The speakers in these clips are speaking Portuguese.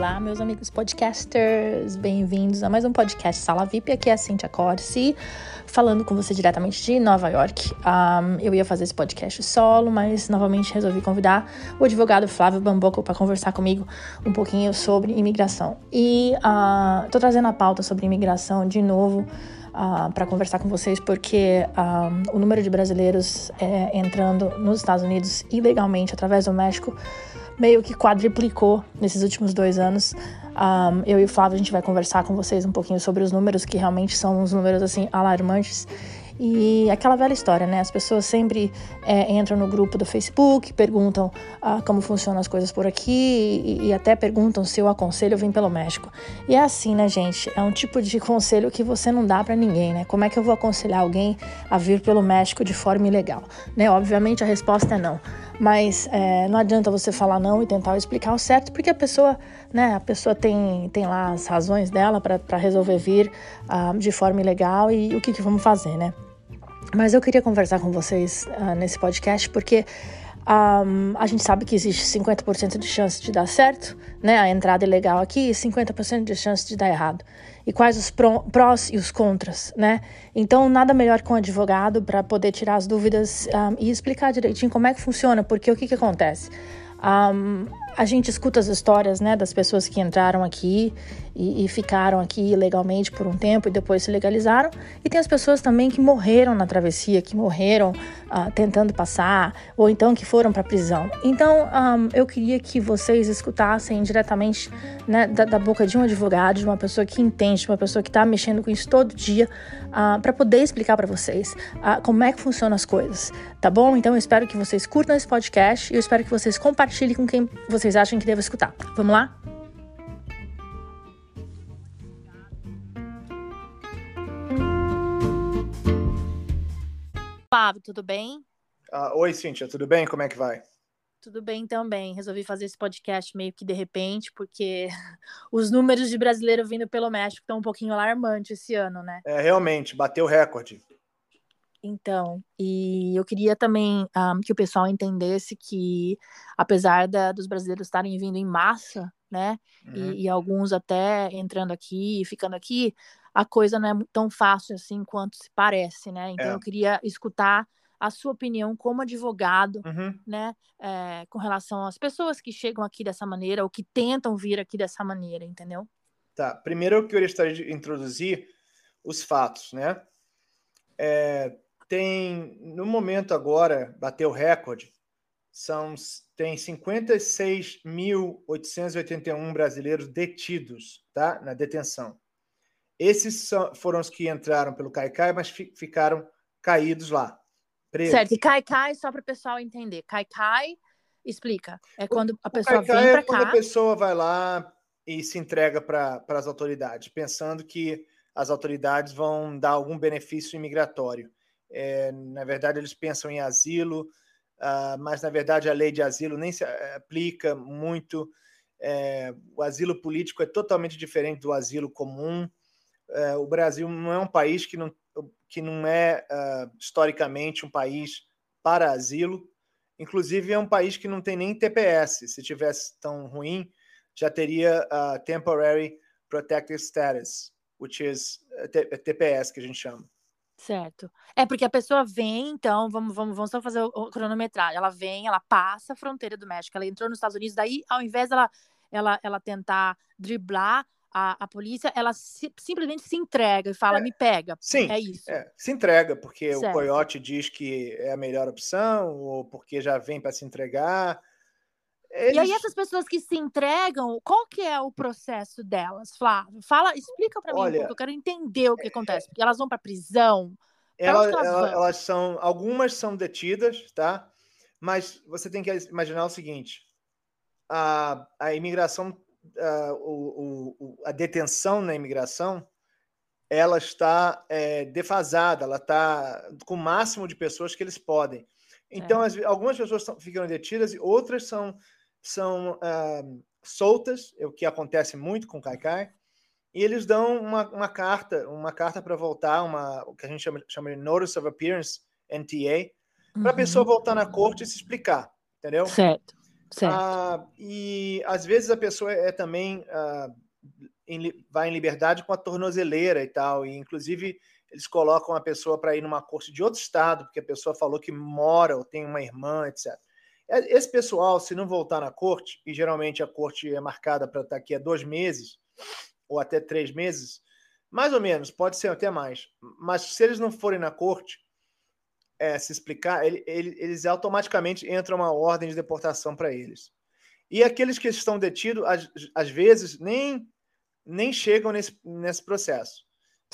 Olá, meus amigos podcasters, bem-vindos a mais um podcast Sala VIP. Aqui é a Cintia Corsi, falando com você diretamente de Nova York. Um, eu ia fazer esse podcast solo, mas novamente resolvi convidar o advogado Flávio Bamboco para conversar comigo um pouquinho sobre imigração. E estou trazendo a pauta sobre imigração de novo. Uh, para conversar com vocês, porque uh, o número de brasileiros é, entrando nos Estados Unidos ilegalmente através do México meio que quadriplicou nesses últimos dois anos. Um, eu e o Flávio, a gente vai conversar com vocês um pouquinho sobre os números, que realmente são uns números, assim, alarmantes. E aquela velha história, né? As pessoas sempre é, entram no grupo do Facebook, perguntam ah, como funcionam as coisas por aqui e, e, até perguntam se eu aconselho vir pelo México. E é assim, né, gente? É um tipo de conselho que você não dá para ninguém, né? Como é que eu vou aconselhar alguém a vir pelo México de forma ilegal? Né? Obviamente a resposta é não. Mas é, não adianta você falar não e tentar explicar o certo, porque a pessoa, né, a pessoa tem, tem lá as razões dela para resolver vir uh, de forma ilegal e o que, que vamos fazer, né? Mas eu queria conversar com vocês uh, nesse podcast porque um, a gente sabe que existe 50% de chance de dar certo, né? A entrada ilegal aqui e 50% de chance de dar errado. E quais os prós e os contras, né? Então, nada melhor que um advogado para poder tirar as dúvidas um, e explicar direitinho como é que funciona, porque o que, que acontece? Um, a gente escuta as histórias né, das pessoas que entraram aqui e, e, ficaram aqui ilegalmente por um tempo e depois se legalizaram. E tem as pessoas também que morreram na travessia, que morreram uh, tentando passar, ou então que foram para a prisão. Então um, eu queria que vocês escutassem diretamente né, da, da, boca de um advogado, de uma pessoa que entende, de uma pessoa que está mexendo com isso todo dia, uh, ah, para poder explicar para vocês uh, como é que funcionam as coisas, tá bom? Então eu espero que vocês curtam esse podcast e eu espero que vocês compartilhem com quem vocês acham que devo escutar. Vamos lá? Flávio, tudo bem? Ah, oi, Cíntia, tudo bem? Como é que vai? Tudo bem também. Resolvi fazer esse podcast meio que de repente, porque os números de brasileiro vindo pelo México estão um pouquinho alarmantes esse ano, né? É, realmente, bateu recorde. Então, e eu queria também um, ah, que o pessoal entendesse que, apesar da, dos brasileiros estarem vindo em massa, né, uhum. e, e, alguns até entrando aqui, ficando aqui, a coisa não é tão fácil assim quanto se parece, né? Então, é. eu queria escutar a sua opinião como advogado, uhum. né, é, com relação às pessoas que chegam aqui dessa maneira ou que tentam vir aqui dessa maneira, entendeu? Tá. Primeiro, eu gostaria de introduzir os fatos, né? É, tem, no momento agora, bateu recorde, são, tem 56.881 brasileiros detidos tá, na detenção. Esses são, foram os que entraram pelo Caicai, mas fi, ficaram caídos lá. Presos. Certo, e Caicai, só para o pessoal entender, Caicai, explica, é quando a pessoa vem para é cá... quando a pessoa vai lá e se entrega para as autoridades, pensando que as autoridades vão dar algum benefício imigratório. É, na verdade, eles pensam em asilo, uh, mas na verdade a lei de asilo nem se eh, aplica muito. É, o asilo político é totalmente diferente do asilo comum. É, o Brasil não é um país que não, que não é uh, historicamente um país para asilo. Inclusive, é um país que não tem nem TPS. Se tivesse tão ruim, já teria uh, Temporary Protected Status, which is TPS, que a gente chama. Certo. É porque a pessoa vem, então, vamos, vamos, vamos só fazer o cronometragem. Ela vem, ela passa a fronteira do México, ela entrou nos Estados Unidos, daí, ao invés dela ela, ela tentar driblar a, a polícia, ela se, simplesmente se entrega e fala, é, me pega. Sim. É isso. É, se entrega, porque certo. o coiote diz que é a melhor opção, ou porque já vem para se entregar. Eles... E aí essas pessoas que se entregam, qual que é o processo delas, Flávio? Fala, explica para mim, Olha, eu quero entender o que é, acontece, porque elas vão para prisão. Ela, elas, ela, elas, são, algumas são detidas, tá? Mas você tem que imaginar o seguinte: a, a imigração, a, o, o, a detenção na imigração, ela está é, defasada, ela está com o máximo de pessoas que eles podem. Então, é. as, algumas pessoas ficam detidas e outras são são uh, soltas, é o que acontece muito com o Kaikai, e eles dão uma, uma carta, uma carta para voltar, uma, o que a gente chama, chama de Notice of Appearance, NTA, para a uhum. pessoa voltar na corte e se explicar, entendeu? Certo. Ah, e às vezes a pessoa é também ah, em, vai em liberdade com a tornozeleira e tal, e inclusive eles colocam a pessoa para ir numa corte de outro estado, porque a pessoa falou que mora ou tem uma irmã, etc. É, esse pessoal, se não voltar na corte, e geralmente a corte é marcada para estar aqui há dois meses, ou até três meses, mais ou menos, pode ser até mais, mas se eles não forem na corte, é, se explicar, ele, ele, eles automaticamente entram uma ordem de deportação para eles. E aqueles que estão detidos, às, às vezes, nem, nem chegam nesse, nesse processo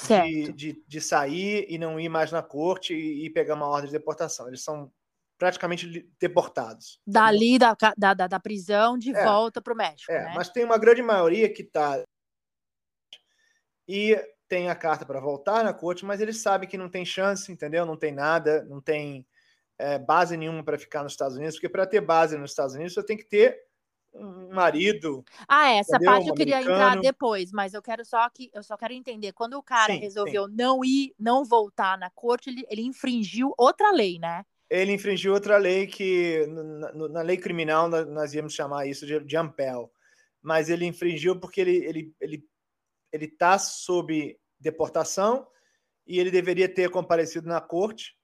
de, de, de, sair e não ir mais na corte e, e, pegar uma ordem de deportação. Eles são praticamente deportados. Dali da, da, da prisão de é, volta para o México. É, né? mas tem uma grande maioria que está. E tem a carta para voltar na corte, mas eles sabem que não tem chance, entendeu? Não tem nada, não tem é, base nenhuma para ficar nos Estados Unidos, porque para ter base nos Estados Unidos você tem que ter um marido. Ah, é, essa entendeu? parte eu queria entrar depois, mas eu quero só que eu só quero entender quando o cara sim, resolveu sim. não ir, não voltar na corte, ele, ele infringiu outra lei, né? Ele infringiu outra lei que na, na lei criminal nós íamos chamar isso de, de ampel, mas ele infringiu porque ele ele ele ele está sob deportação e ele deveria ter comparecido na corte.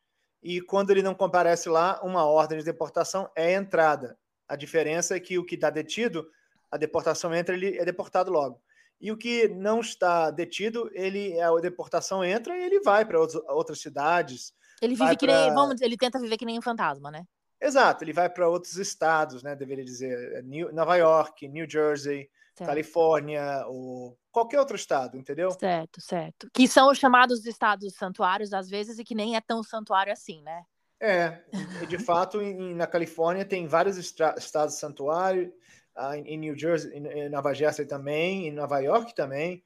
E quando ele não comparece lá, uma ordem de deportação é entrada. A diferença é que o que está detido, a deportação entra, ele é deportado logo. E o que não está detido, ele a deportação entra e ele vai para outras cidades. Ele vive que pra... nem, vamos, ele tenta viver que nem um fantasma, né? Exato, ele vai para outros estados, né? Deveria dizer New, Nova York, New Jersey, certo. Califórnia, ou qualquer outro estado, entendeu? Certo, certo. Que são os chamados estados santuários às vezes e que nem é tão santuário assim, né? É, de fato, em, na Califórnia tem vários estados santuário, uh, em New Jersey, em Nova Jersey também, em Nova York também.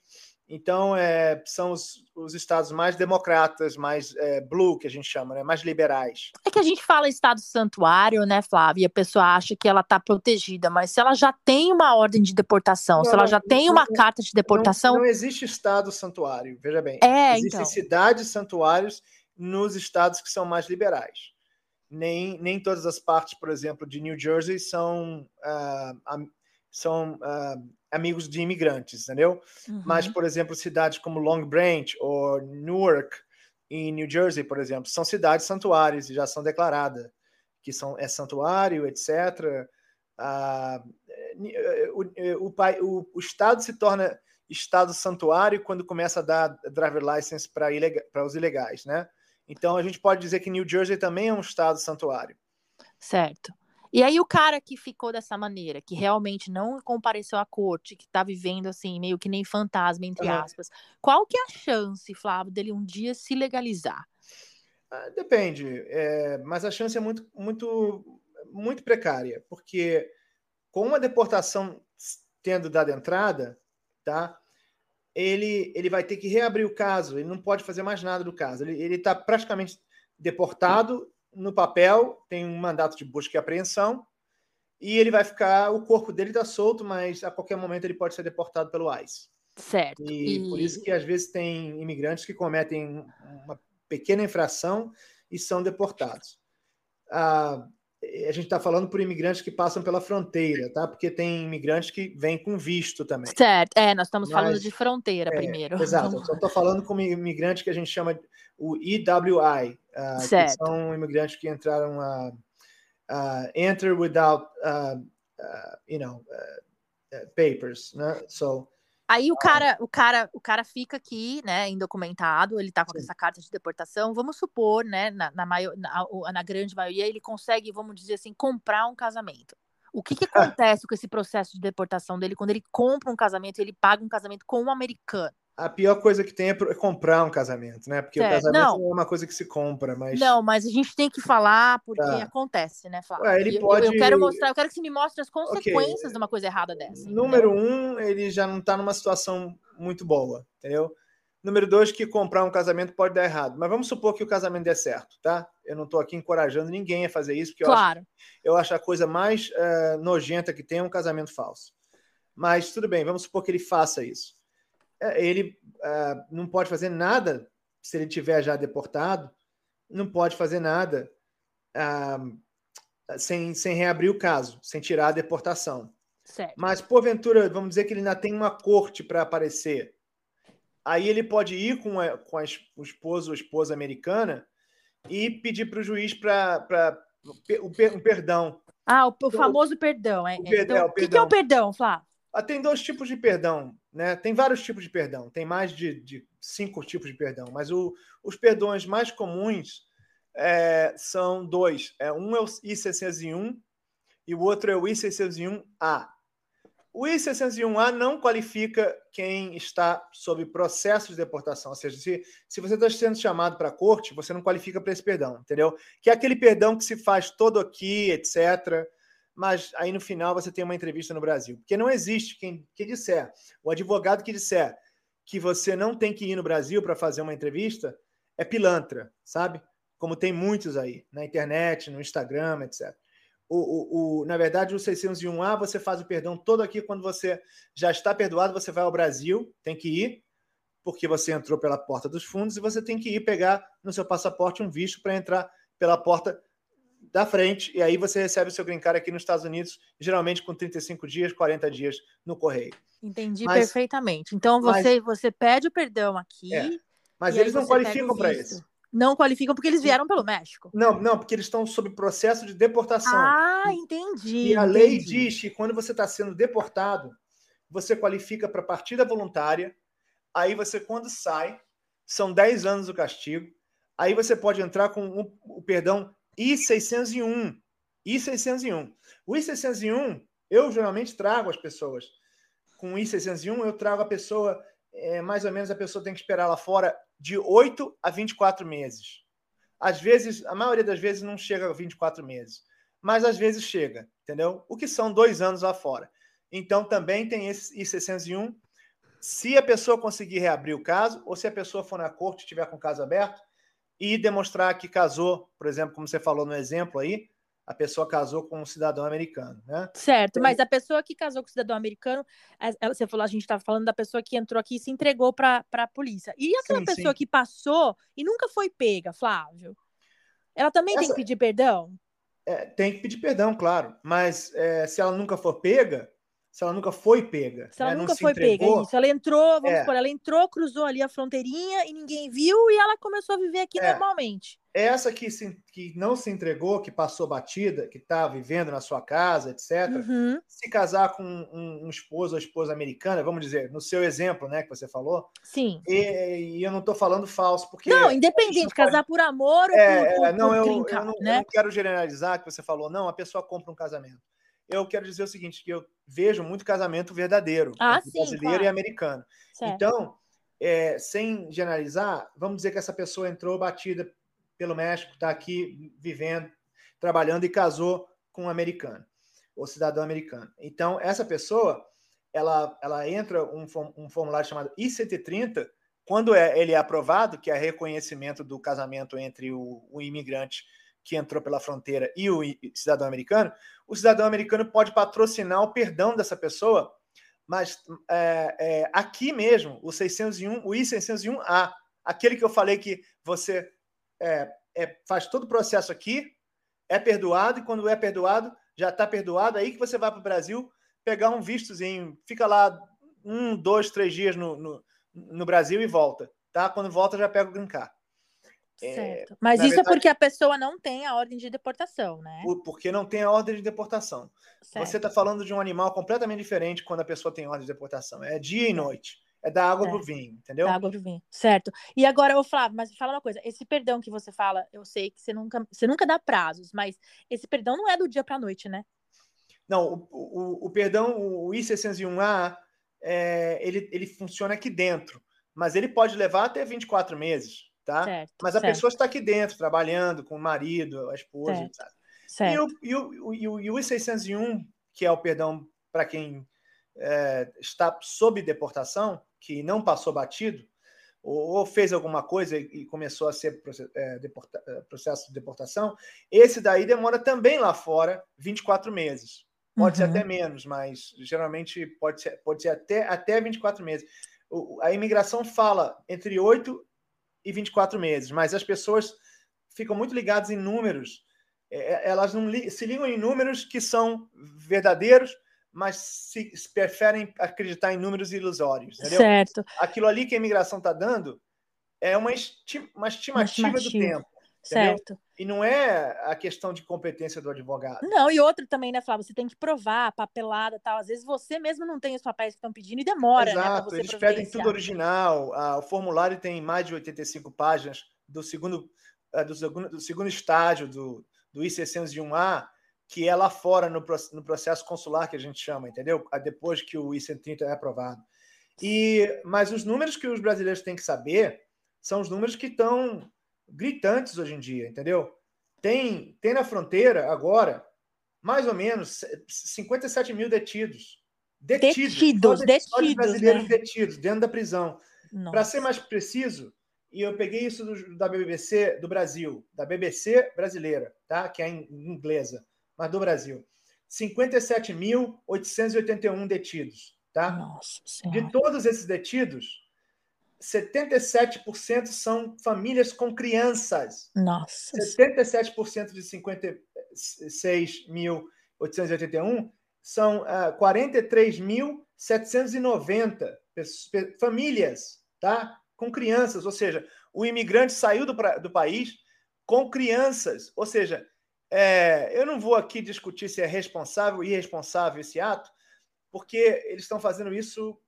Então, é, são os, os, estados mais democratas, mais é, blue, que a gente chama, né? mais liberais. É que a gente fala estado santuário, né, Flávia? E a pessoa acha que ela está protegida, mas se ela já tem uma ordem de deportação, não, se ela já não, tem uma não, carta de deportação. Não, existe estado santuário, veja bem. É, Existem então. cidades santuários nos estados que são mais liberais. Nem, nem todas as partes, por exemplo, de New Jersey são, uh, são uh, amigos de imigrantes, entendeu? Uhum. Mas, por exemplo, cidades como Long Branch ou Newark, em New Jersey, por exemplo, são cidades santuários e já são declaradas que são é santuário, etc. Ah, o, o, o, o, estado se torna estado santuário quando começa a dar driver license para os ilegais, né? Então a gente pode dizer que New Jersey também é um estado santuário. Certo. E aí o cara que ficou dessa maneira, que realmente não compareceu à corte, que tá vivendo assim, meio que nem fantasma, entre aspas, qual que é a chance, Flávio, dele um dia se legalizar? Ah, depende, é, mas a chance é muito, muito, muito precária, porque com uma deportação tendo dado entrada, tá? Ele, ele vai ter que reabrir o caso, ele não pode fazer mais nada do caso. Ele está praticamente deportado no papel tem um mandato de busca e apreensão e ele vai ficar, o corpo dele está solto, mas a qualquer momento ele pode ser deportado pelo ICE. Certo. E, e, por isso que às vezes tem imigrantes que cometem uma pequena infração e são deportados. Ah, a gente está falando por imigrantes que passam pela fronteira, tá? Porque tem imigrantes que vêm com visto também. Certo, é, nós estamos Mas, falando de fronteira é, primeiro. Exato, eu só estou falando com imigrante que a gente chama o EWI, uh, certo. que são imigrantes que entraram a uh, enter without, uh, uh, you know, papers, né? So, Aí o cara, o cara, o cara fica aqui, né, indocumentado, ele tá com Sim. essa carta de deportação. Vamos supor, né, na, na, maior, na, na, grande maioria, ele consegue, vamos dizer assim, comprar um casamento. O que, que acontece com esse processo de deportação dele quando ele compra um casamento e ele paga um casamento com um americano? A pior coisa que tem é comprar um casamento, né? Porque certo. o casamento não. não. é uma coisa que se compra, mas. Não, mas a gente tem que falar porque tá. acontece, né, Flávio? Ué, ele pode... eu, eu, quero mostrar, eu quero que você me mostre as consequências okay. de uma coisa errada dessa. Número um, ele já não está numa situação muito boa, entendeu? Número dois, que comprar um casamento pode dar errado. Mas vamos supor que o casamento dê certo, tá? Eu não estou aqui encorajando ninguém a fazer isso, porque claro. eu, acho, eu acho a coisa mais uh, nojenta que tem é um casamento falso. Mas tudo bem, vamos supor que ele faça isso. É, ele uh, não pode fazer nada se ele tiver já deportado, não pode fazer nada uh, sem, sem reabrir o caso, sem tirar a deportação. Certo. Mas, porventura, vamos dizer que ele ainda tem uma corte para aparecer. Aí ele pode ir com, a, com a, o esposo ou esposa americana e pedir para o juiz para o, per, perdão. Ah, o, o famoso perdão. É, o, per, então, é, o, que, que, é o perdão, Flávio? Ah, tem dois tipos de perdão, né? Tem vários tipos de perdão. Tem mais de, de cinco tipos de perdão, mas o, os perdões mais comuns é, são dois. É, um é o I-601 e o outro é o I-601A. O I-601A não qualifica quem está sob processo de deportação, ou seja, se, se você está sendo chamado para a corte, você não qualifica para esse perdão, entendeu? Que é aquele perdão que se faz todo aqui, etc., mas aí no final você tem uma entrevista no Brasil. Porque não existe quem, quem disser, o advogado que disser que você não tem que ir no Brasil para fazer uma entrevista é pilantra, sabe? Como tem muitos aí, na internet, no Instagram, etc. O, o, o, na verdade, o 601A, você faz o perdão todo aqui quando você já está perdoado, você vai ao Brasil, tem que ir, porque você entrou pela porta dos fundos, e você tem que ir pegar no seu passaporte um visto para entrar pela porta da frente, e aí você recebe o seu green card aqui nos Estados Unidos, geralmente com 35 dias, 40 dias no correio. Entendi mas, perfeitamente. Então você, mas, você pede o perdão aqui. É, mas eles não qualificam para isso. Não qualificam porque eles vieram pelo México. Não, não, porque eles estão sob processo de deportação. Ah, entendi. E a entendi. lei diz que quando você está sendo deportado, você qualifica para partida voluntária. Aí você, quando sai, são 10 anos o castigo. Aí você pode entrar com o, o perdão I601. I601. O I601, eu geralmente trago as pessoas. Com o I601, eu trago a pessoa, é, mais ou menos a pessoa tem que esperar lá fora de 8 a 24 meses. Às vezes, a maioria das vezes não chega a 24 meses, mas às vezes chega, entendeu? O que são dois anos lá fora. Então também tem esse I601. Se a pessoa conseguir reabrir o caso, ou se a pessoa for na corte e estiver com o caso aberto, e demonstrar que casou, por exemplo, como você falou no exemplo aí, a pessoa casou com um cidadão americano, né? Certo, mas a pessoa que casou com um cidadão americano, você falou, a gente estava falando da pessoa que entrou aqui e se entregou para a polícia. E aquela sim, pessoa sim. que passou e nunca foi pega, Flávio? Ela também Essa... tem que pedir perdão? É, tem que pedir perdão, claro. Mas é, se ela nunca for pega, se ela nunca foi pega. Se ela né? nunca foi entregou, pega, isso. Ela entrou, vamos é. supor, ela entrou, cruzou ali a fronteirinha e ninguém viu e ela começou a viver aqui é. normalmente. Essa que, se, que não se entregou, que passou batida, que está vivendo na sua casa, etc. Uhum. Se casar com um, um, esposo ou esposa americana, vamos dizer, no seu exemplo, né, que você falou. Sim. E, e eu não estou falando falso, porque. Não, independente, casar pode... por amor ou é, por, por, não, por eu, eu, não, né? eu não quero generalizar que você falou, não, a pessoa compra um casamento eu quero dizer o seguinte, que eu vejo muito casamento verdadeiro, ah, sim, brasileiro claro. e americano. Certo. Então, é, sem generalizar, vamos dizer que essa pessoa entrou batida pelo México, está aqui vivendo, trabalhando e casou com um americano, ou cidadão americano. Então, essa pessoa, ela, ela entra um, um formulário chamado I-130, quando é, ele é aprovado, que é reconhecimento do casamento entre o, o imigrante que entrou pela fronteira e o cidadão americano, o cidadão americano pode patrocinar o perdão dessa pessoa, mas é, é, aqui mesmo, o 601, o I601A, aquele que eu falei que você é, é, faz todo o processo aqui, é perdoado, e quando é perdoado, já está perdoado, aí que você vai para o Brasil pegar um vistozinho, fica lá um, dois, três dias no, no, no Brasil e volta. Tá? Quando volta, já pega o green card. É, certo. É, Mas isso verdade, é porque a pessoa não tem a ordem de deportação, né? Porque não tem a ordem de deportação. Certo. Você está falando de um animal completamente diferente quando a pessoa tem ordem de deportação. É dia e noite. É da água certo. pro vinho, entendeu? Da água pro vinho, certo. E agora, ô Flávio, mas fala uma coisa, esse perdão que você fala, eu sei que você nunca, você nunca dá prazos, mas esse perdão não é do dia para noite, né? Não, o, o, o perdão, o I-601A, é, ele, ele funciona aqui dentro, mas ele pode levar até 24 meses tá? Certo, Mas a certo. pessoa está aqui dentro, trabalhando com o marido, a esposa, certo. E, o, e, o, e, o, e o I-601, que é o perdão para quem é, está sob deportação, que não passou batido, ou, ou fez alguma coisa e começou a ser é, deporta, é, processo de deportação, esse daí demora também lá fora 24 meses. Pode uhum. ser até menos, mas geralmente pode ser, pode ser até, até 24 meses. O, a imigração fala entre 8 e 24 meses, mas as pessoas ficam muito ligadas em números é, é, elas não li, se ligam em números que são verdadeiros, mas se, se preferem acreditar em números ilusórios. Entendeu? Certo. Aquilo ali que a imigração está dando é uma, esti uma, estimativa uma, estimativa do tempo. Certo. E não é a questão de competência do advogado. Não, e outro também, né, Flávio? Você tem que provar, papelada tal. Às vezes você mesmo não tem os papéis que estão pedindo e demora, Exato, né? Eles pedem tudo original. Ah, o formulário tem mais de 85 páginas do segundo, ah, do segundo, do segundo estágio do, do I-601A, que é lá fora no, no processo consular que a gente chama, entendeu? Ah, depois que o I-130 é aprovado. E, mas os números que os brasileiros têm que saber são os números que estão gritantes hoje em dia, entendeu? Tem, tem na fronteira agora mais ou menos 57 mil detidos. Detidos, detidos, detidos, brasileiros né? detidos dentro da prisão. Para ser mais preciso, e eu peguei isso do, da BBC do Brasil, da BBC brasileira, tá? Que é inglesa, mas do Brasil. 57.881 detidos, tá? Nossa De todos esses detidos, 77% são famílias com crianças. Nossa. 77% de 56.881 são uh, ah, 43.790 famílias, tá? Com crianças, ou seja, o imigrante saiu do, do país com crianças, ou seja, é, eu não vou aqui discutir se é responsável ou irresponsável esse ato, porque eles estão fazendo isso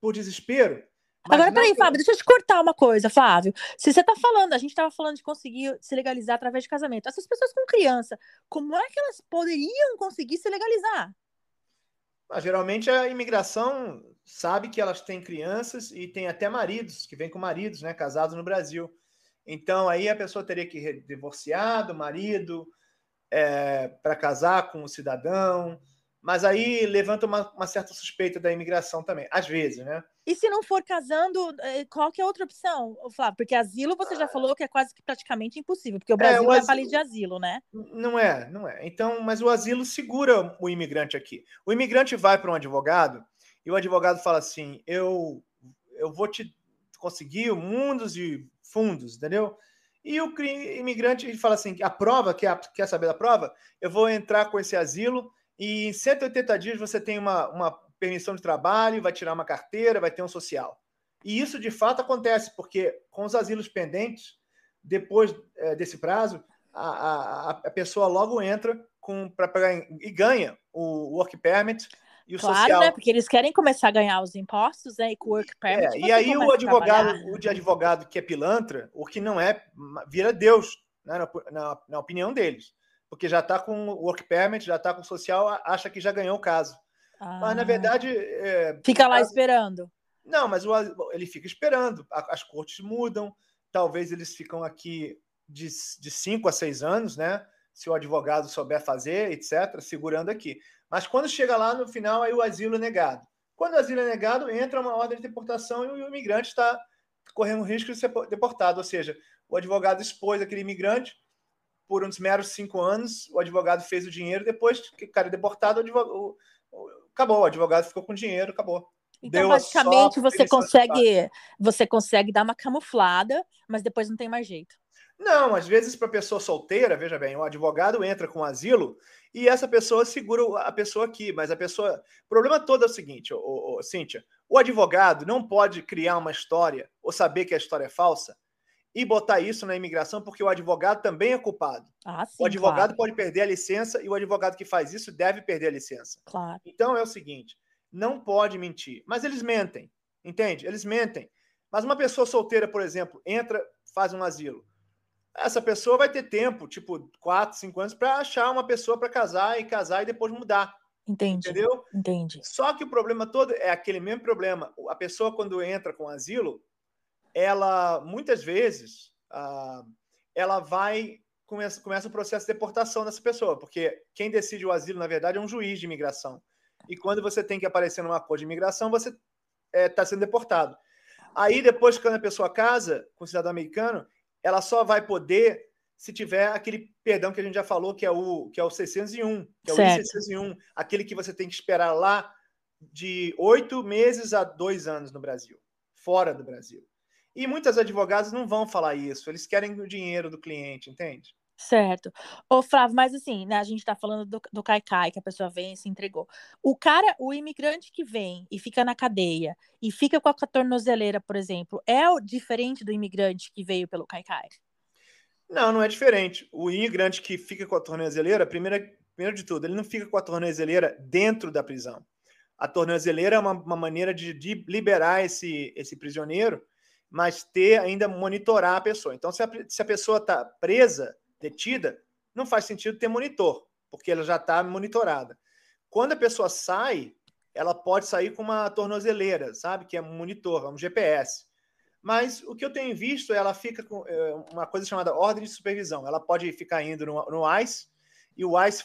por desespero. Agora, peraí, tem... Fábio, deixa eu te cortar uma coisa, Flávio. Se você está falando, a gente estava falando de conseguir se legalizar através de casamento. Essas pessoas com criança, como é que elas poderiam conseguir se legalizar? Mas, geralmente a imigração sabe que elas têm crianças e tem até maridos, que vêm com maridos, né, casados no Brasil. Então, aí a pessoa teria que divorciar do marido é, para casar com o cidadão. Mas aí levanta uma, uma, certa suspeita da imigração também, às vezes, né? E se não for casando, eh, qual que é a outra opção, Flávio? Porque asilo você já falou que é quase que praticamente impossível, porque o Brasil é, o asilo... é país de asilo, né? Não é, não é. Então, mas o asilo segura o imigrante aqui. O imigrante vai para um advogado e o advogado fala assim: eu, eu vou te conseguir mundos de fundos, entendeu? E o imigrante ele fala assim: a prova, quer, quer saber da prova? Eu vou entrar com esse asilo e em 180 dias você tem uma, uma permissão de trabalho, vai tirar uma carteira, vai ter um social. E isso de fato acontece, porque com os asilos pendentes, depois é, desse prazo, a, a, a, pessoa logo entra para pegar e ganha o work permit e o claro, social. né? Porque eles querem começar a ganhar os impostos, né? E com o work permit. É, e aí o advogado, o de advogado que é pilantra, o que não é, vira Deus, né, na, na, na opinião deles porque já está com o work permit, já está com o social, acha que já ganhou o caso. Ah, mas, na verdade. É, fica lá esperando. Não, mas o, ele fica esperando. As cortes mudam, talvez eles ficam aqui de, de cinco a seis anos, né? Se o advogado souber fazer, etc., segurando aqui. Mas quando chega lá no final, aí o asilo é negado. Quando o asilo é negado, entra uma ordem de deportação e o imigrante está correndo risco de ser deportado. Ou seja, o advogado expôs aquele imigrante, por uns meros cinco anos, o advogado fez o dinheiro, depois que o cara é deportado, o advogado, o, o, acabou, o advogado ficou com dinheiro, acabou. Então, Deu basicamente, você consegue, você consegue dar uma camuflada, mas depois não tem mais jeito. Não, às vezes para pessoa solteira, veja bem, o advogado entra com asilo e essa pessoa segura a pessoa aqui, mas a pessoa. O problema todo é o seguinte, ô, ô, Cíntia: o advogado não pode criar uma história ou saber que a história é falsa e botar isso na imigração, porque o advogado também é culpado. Ah, sim, o advogado claro. pode perder a licença e o advogado que faz isso deve perder a licença. Claro. Então é o seguinte: não pode mentir. Mas eles mentem, entende? Eles mentem. Mas uma pessoa solteira, por exemplo, entra, faz um asilo. Essa pessoa vai ter tempo, tipo, quatro, cinco anos, para achar uma pessoa para casar e casar e depois mudar. Entendi. Entendeu? Entendi. Só que o problema todo é aquele mesmo problema. A pessoa, quando entra com asilo, ela muitas vezes ah, ela vai começa, começa o processo de deportação dessa pessoa, porque quem decide o asilo, na verdade, é um juiz de imigração. E quando você tem que aparecer numa cor de imigração, você está é, tá sendo deportado. Aí, depois, quando a pessoa casa com o cidadão americano, ela só vai poder se tiver aquele perdão que a gente já falou, que é o, que é o 601, que é o I-601, aquele que você tem que esperar lá de oito meses a dois anos no Brasil, fora do Brasil. E muitas advogadas não vão falar isso, eles querem o dinheiro do cliente, entende? Certo. Ô, Flávio, mas assim, né, a gente tá falando do, do Caicai, que a pessoa vem e se entregou. O cara, o imigrante que vem e fica na cadeia e fica com a tornozeleira, por exemplo, é o diferente do imigrante que veio pelo Caicai? Não, não é diferente. O imigrante que fica com a tornozeleira, primeiro, primeiro de tudo, ele não fica com a tornozeleira dentro da prisão. A tornozeleira é uma, uma maneira de, de liberar esse, esse prisioneiro, mas ter ainda monitorar a pessoa. Então, se a, se a pessoa está presa, detida, não faz sentido ter monitor, porque ela já está monitorada. Quando a pessoa sai, ela pode sair com uma tornozeleira, sabe? Que é um monitor, um GPS. Mas o que eu tenho visto, ela fica com é, uma coisa chamada ordem de supervisão. Ela pode ficar indo no, no ICE e o ICE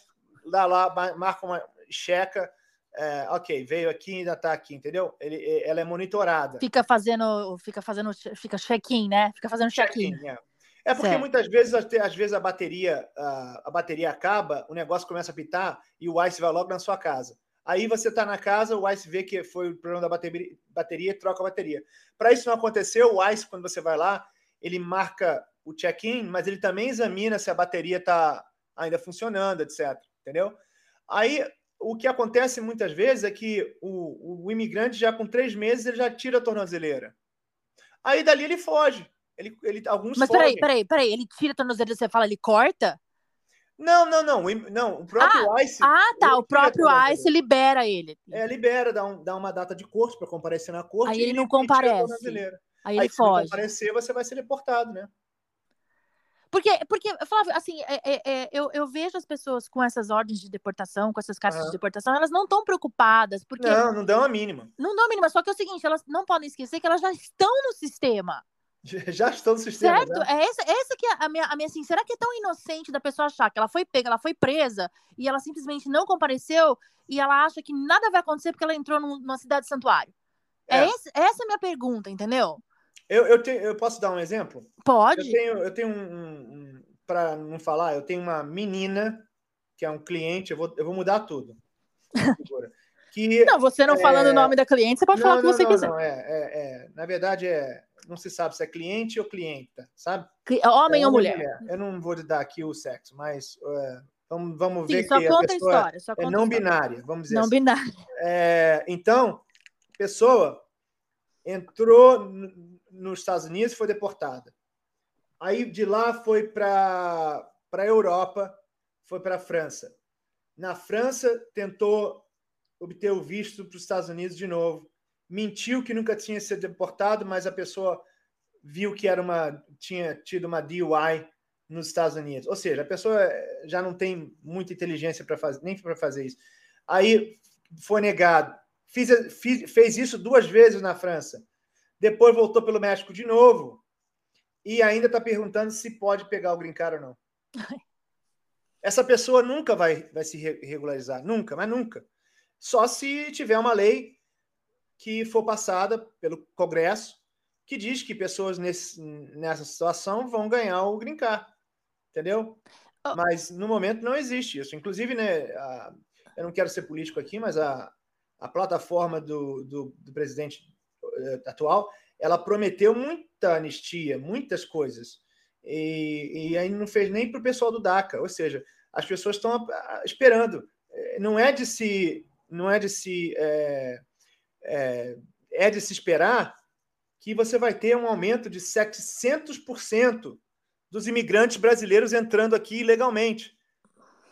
dá lá, marca uma checa. É, ok, veio aqui, ainda está aqui, entendeu? Ele, ela é monitorada. Fica fazendo, fica fazendo, fica check-in, né? Fica fazendo check-in. Check é. É porque certo. muitas vezes, às vezes a bateria, a, a, bateria acaba, o negócio começa a pitar e o ICE vai logo na sua casa. Aí você está na casa, o ICE vê que foi o problema da bateria, bateria e troca a bateria. Para isso não acontecer, o ICE, quando você vai lá, ele marca o check-in, mas ele também examina se a bateria está ainda funcionando, etc. Entendeu? Aí o que acontece muitas vezes é que o, o imigrante já com três meses ele já tira a tornozeleira. Aí dali ele foge. Ele, ele, alguns Mas peraí, peraí, peraí. Ele tira a tornozeleira, você fala, ele corta? Não, não, não. Não, o próprio ah, ICE. Ah, tá. O próprio ICE libera ele. É, libera, dá, um, dá uma data de corte para comparecer na corte. Aí ele não comparece. Aí, ele Aí, foge. Se comparecer, você vai ser deportado, né? Porque, porque Flávio, assim, é, é, é, eu, eu vejo as pessoas com essas ordens de deportação, com essas cartas uhum. de deportação, elas não estão preocupadas. Porque não, não dão a mínima. Não dão a mínima, só que é o seguinte, elas não podem esquecer que elas já estão no sistema. Já estão no sistema. Certo? Né? É essa, essa que é a minha, a minha assim, será que é tão inocente da pessoa achar que ela foi pega, ela foi presa e ela simplesmente não compareceu e ela acha que nada vai acontecer porque ela entrou numa cidade santuário? É, é esse, essa é a minha pergunta, entendeu? Eu, eu, te, eu posso dar um exemplo? Pode. Eu tenho, eu tenho um, um, para não falar, eu tenho uma menina que é um cliente, eu vou, eu vou mudar tudo. Que, não, você não é... falando o nome da cliente, você pode não, falar o que você não, quiser. Não, é, é, é, na verdade, é, não se sabe se é cliente ou clienta, sabe? Homem é ou mulher. mulher. Eu não vou dar aqui o sexo, mas é, vamos, vamos Sim, ver só que conta a pessoa história, só é não binária, vamos dizer não assim. binária. É, então, pessoa entrou nos Estados Unidos e foi deportada. Aí de lá foi para a Europa, foi para a França. Na França, tentou obter o visto para os Estados Unidos de novo. Mentiu que nunca tinha sido deportado, mas a pessoa viu que era uma tinha tido uma DUI nos Estados Unidos. Ou seja, a pessoa já não tem muita inteligência para fazer nem para fazer isso. Aí foi negado. Fiz, fiz, fez isso duas vezes na França. Depois voltou pelo México de novo e ainda está perguntando se pode pegar o green card ou não. Essa pessoa nunca vai, vai se regularizar, nunca, mas nunca. Só se tiver uma lei que for passada pelo Congresso que diz que pessoas nesse, nessa situação vão ganhar o green card, entendeu? Oh. Mas no momento não existe isso. Inclusive, né, a, eu não quero ser político aqui, mas a, a plataforma do, do, do presidente atual, ela prometeu muita anistia, muitas coisas, e, e aí não fez nem para o pessoal do DACA, ou seja, as pessoas estão esperando. Eh, não é de se não é de se é, é, é de se esperar que você vai ter um aumento de 700% dos imigrantes brasileiros entrando aqui ilegalmente.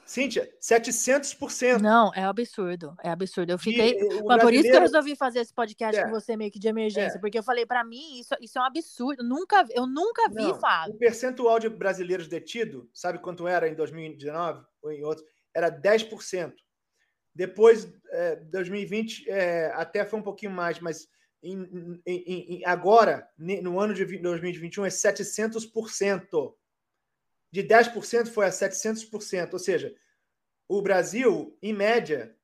Cíntia, 700%. Não, é absurdo, é absurdo. Eu fiquei. E, Mas por isso que eu resolvi fazer esse podcast é. com você meio que de emergência, é. porque eu falei, para mim, isso, isso é um absurdo. Nunca, eu nunca vi, Não, Fábio. O percentual de brasileiros detidos, sabe quanto era em 2019 ou em outros? Era 10%. Depois, é, 2020 é, até foi um pouquinho mais, mas em, em, em, agora, no ano de 2021, é 700%. De 10% foi a 700%. Ou seja, o Brasil, em média,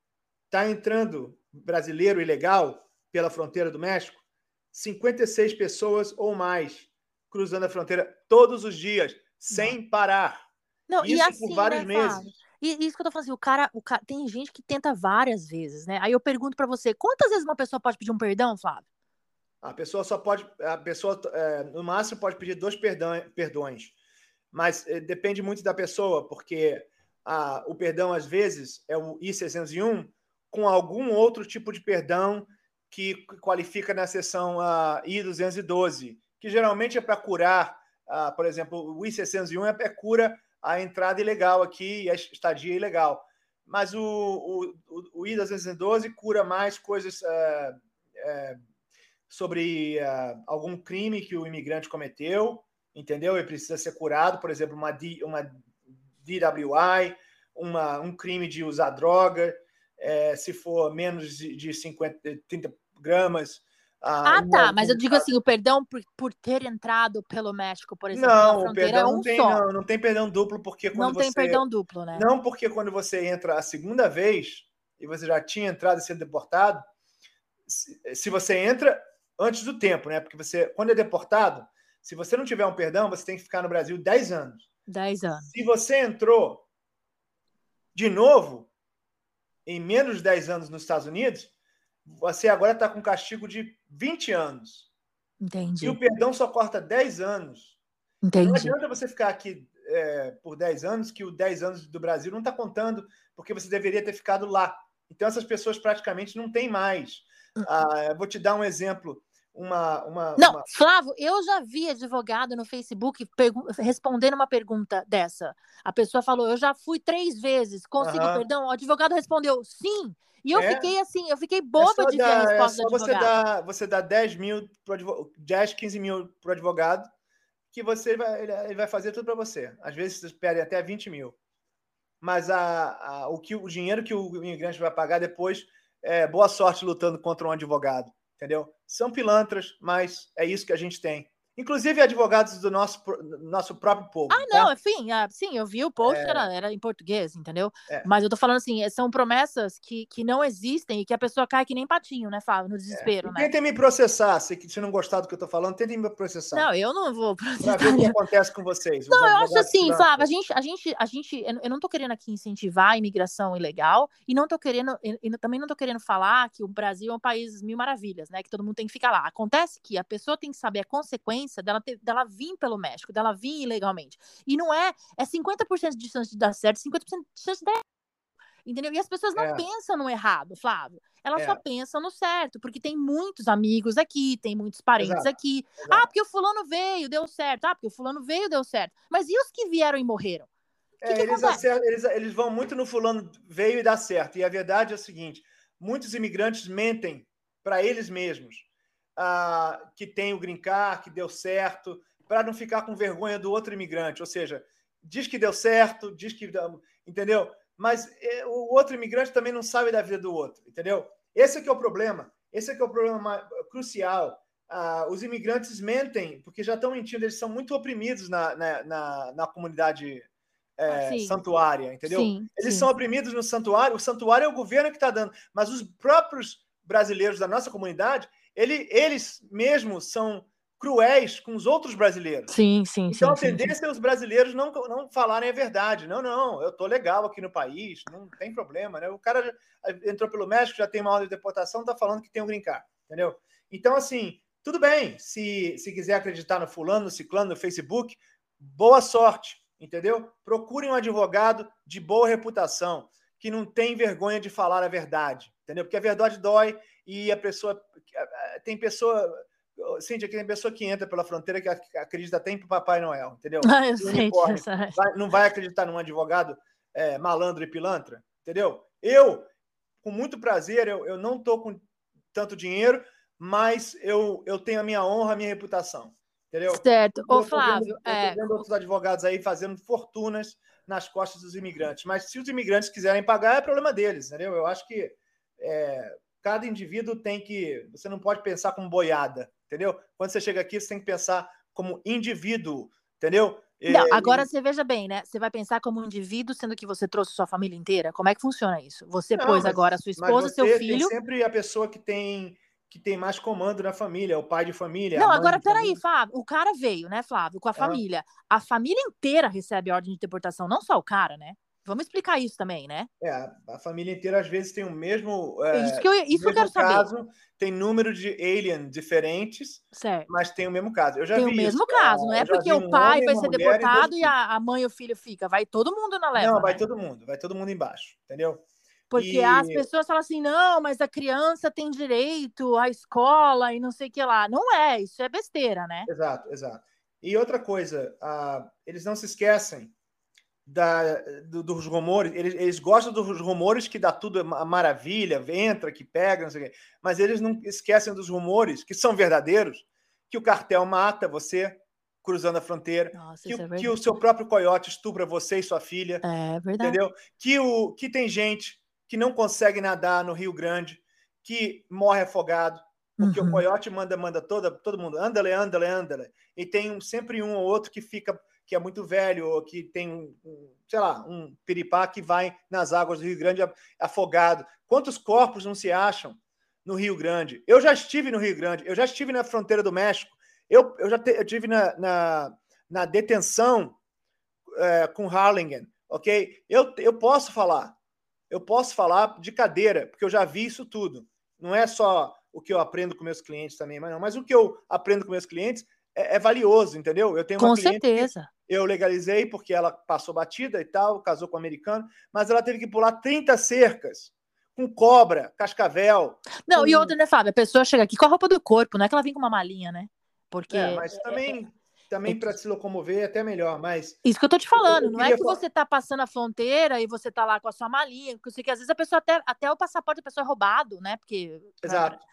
está entrando brasileiro ilegal pela fronteira do México 56 pessoas ou mais cruzando a fronteira todos os dias, sem parar. Não, Isso assim, por vários né, meses. E isso que eu tô falando assim, o cara, o cara, tem gente que tenta várias vezes, né? Aí eu pergunto para você, quantas vezes uma pessoa pode pedir um perdão, Flávio? A pessoa só pode, a pessoa é, no máximo pode pedir dois perdão, perdões. Mas eh, depende muito da pessoa, porque ah, o perdão, às vezes, é o I-601 com algum outro tipo de perdão que qualifica na seção ah, I-212, que geralmente é para curar, ah, por exemplo, o I-601 é, é cura a entrada ilegal aqui e a estadia ilegal. Mas o, o, o I-212 cura mais coisas é, sobre algum crime que o imigrante cometeu, entendeu? Ele precisa ser curado, por exemplo, uma, D, uma DWI, uma, um crime de usar droga, é, se for menos de, de 50, 30 gramas. Ah, ah tá, mas eu digo assim, o perdão por, por ter entrado pelo México, por exemplo, não, o perdão é um não tem, só. Não, não tem perdão duplo, porque quando Não você, tem perdão duplo, né? Não, porque quando você entra a segunda vez, e você já tinha entrado e sido deportado, se, se você entra antes do tempo, né? Porque você, quando é deportado, se você não tiver um perdão, você tem que ficar no Brasil 10 anos. 10 anos. Se você entrou de novo, em menos de 10 anos nos Estados Unidos, você agora está com castigo de 20 anos. Entendi. E o perdão só corta 10 anos. Entendi. Não adianta você ficar aqui é, por 10 anos, que o 10 anos do Brasil não está contando, porque você deveria ter ficado lá. Então, essas pessoas praticamente não têm mais. Hum. Ah, vou te dar um exemplo uma, uma. Não, uma... Flávio, eu já vi advogado no Facebook respondendo uma pergunta dessa. A pessoa falou: Eu já fui três vezes, consigo uhum. perdão? O advogado respondeu: Sim. E eu é? fiquei assim, eu fiquei boba é de dar, ver a é resposta é só você dá, você dá 10 mil pro advogado, 10, 15 mil para o advogado, que você vai, ele vai fazer tudo para você. Às vezes vocês pedem até 20 mil. Mas a, a, o, que, o dinheiro que o imigrante vai pagar depois é boa sorte lutando contra um advogado entendeu? São pilantras, mas é isso que a gente tem. Inclusive advogados do nosso, nosso próprio povo. Ah, não, tá? enfim, ah, sim, eu vi o post, é... era, era em português, entendeu? É. Mas eu tô falando assim, é, são promessas que, que não existem e que a pessoa cai que nem patinho, né, Fábio? No desespero, é. né? Tentem me processar, se, se não gostar do que eu tô falando, tentem me processar. Não, eu não vou processar. Pra ver o que acontece com vocês. Não, eu acho assim, Flávio, a gente, a gente, a gente, eu não tô querendo aqui incentivar a imigração ilegal e não tô querendo, e também não tô querendo falar que o Brasil é um país mil maravilhas, né? Que todo mundo tem que ficar lá. Acontece que a pessoa tem que saber a consequência dela, ter, dela vir pelo México, dela vir ilegalmente. E não é, é 50% de chance de dar certo, 50% de chance de dar entendeu? E as pessoas não é. pensam no errado, Flávio. Elas é. só pensam no certo, porque tem muitos amigos aqui, tem muitos parentes Exato. aqui. Exato. Ah, porque o fulano veio, deu certo. Ah, porque o fulano veio, deu certo. Mas e os que vieram e morreram? É, que eles, acertam, eles, eles vão muito no fulano veio e dá certo. E a verdade é o seguinte: muitos imigrantes mentem para eles mesmos ah, que tem o green card, que deu certo, para não ficar com vergonha do outro imigrante. Ou seja, diz que deu certo, diz que. Entendeu? Mas é, o outro imigrante também não sabe da vida do outro, entendeu? Esse é que é o problema. Esse é que é o problema crucial. Ah, os imigrantes mentem porque já estão mentindo, eles são muito oprimidos na, na, na, na comunidade é, ah, santuária, entendeu? Sim, eles sim. são oprimidos no santuário, o santuário é o governo que está dando, mas os próprios brasileiros da nossa comunidade, ele, eles mesmos são cruéis com os outros brasileiros. Sim, sim, então, sim. a tendência sim, é os brasileiros não, não falarem a verdade. Não, não, eu tô legal aqui no país, não tem problema, né? O cara entrou pelo México, já tem uma ordem de deportação, tá falando que tem um brincar, entendeu? Então, assim, tudo bem, se, se quiser acreditar no fulano, no ciclano, no Facebook, boa sorte, entendeu? Procure um advogado de boa reputação, que não tem vergonha de falar a verdade, entendeu? Porque a verdade dói e a pessoa. Tem pessoa. Cíntia, tem pessoa que entra pela fronteira que acredita até em Papai Noel, entendeu? Ah, eu sei vai, não vai acreditar num advogado é, malandro e pilantra, entendeu? Eu, com muito prazer, eu, eu não estou com tanto dinheiro, mas eu, eu tenho a minha honra, a minha reputação, entendeu? Certo. Ô, Flávio, vendo, é... vendo outros advogados aí fazendo fortunas nas costas dos imigrantes. Mas se os imigrantes quiserem pagar, é problema deles, entendeu? Eu acho que é, cada indivíduo tem que. Você não pode pensar como boiada, entendeu? Quando você chega aqui, você tem que pensar como indivíduo, entendeu? Não, agora você veja bem, né? Você vai pensar como um indivíduo, sendo que você trouxe sua família inteira? Como é que funciona isso? Você não, pôs mas, agora a sua esposa, seu filho. Tem sempre a pessoa que tem que tem mais comando na família, o pai de família. Não, agora peraí, Flávio. O cara veio, né, Flávio, com a família. A família inteira recebe ordem de deportação, não só o cara, né? Vamos explicar isso também, né? É, a família inteira às vezes tem o mesmo. É, isso que eu, isso eu quero caso, saber. Tem número de alien diferentes, certo. mas tem o mesmo caso. Eu já tem vi o mesmo isso. caso, não é porque um o pai homem, vai ser deportado e, e a, a, mãe e o filho fica. Vai todo mundo na leva. Não, vai né? todo mundo, vai todo mundo embaixo, entendeu? Porque e... as pessoas falam assim, não, mas a criança tem direito à escola e não sei o que lá. Não é, isso é besteira, né? Exato, exato. E outra coisa, uh, eles não se esquecem da, do, dos rumores, eles, eles, gostam dos rumores que dá tudo maravilha, entra, que pega, não sei o quê, mas eles não esquecem dos rumores, que são verdadeiros, que o cartel mata você cruzando a fronteira, Nossa, que, é que, o seu próprio coiote estupra você e sua filha. É verdade. Entendeu? Que, o, que tem gente que não consegue nadar no Rio Grande, que morre afogado, porque uhum. o coiote manda, manda toda, todo mundo, andale, andale, andale. E tem um, sempre um ou outro que fica que é muito velho, ou que tem um, sei lá, um piripá que vai nas águas do Rio Grande afogado. Quantos corpos não se acham no Rio Grande? Eu já estive no Rio Grande, eu já estive na fronteira do México, eu, eu já te, eu estive na, na, na detenção é, com Harlingen, ok? Eu, eu posso falar, eu posso falar de cadeira, porque eu já vi isso tudo. Não é só o que eu aprendo com meus clientes também, mas não, mas o que eu aprendo com meus clientes é, é valioso, entendeu? Eu tenho uma com certeza eu legalizei porque ela passou batida e tal, casou com um americano, mas ela teve que pular 30 cercas com cobra, cascavel. Não, com... e outra, né, Fábio? A pessoa chega aqui com a roupa do corpo, não é que ela vem com uma malinha, né? Porque. É, mas também. Também é... para se locomover é até melhor, mas. Isso que eu tô te falando, não é que você tá passando a fronteira e você tá lá com a sua malinha, porque que às vezes a pessoa até, até o passaporte da pessoa é roubado, né? Porque. Exato.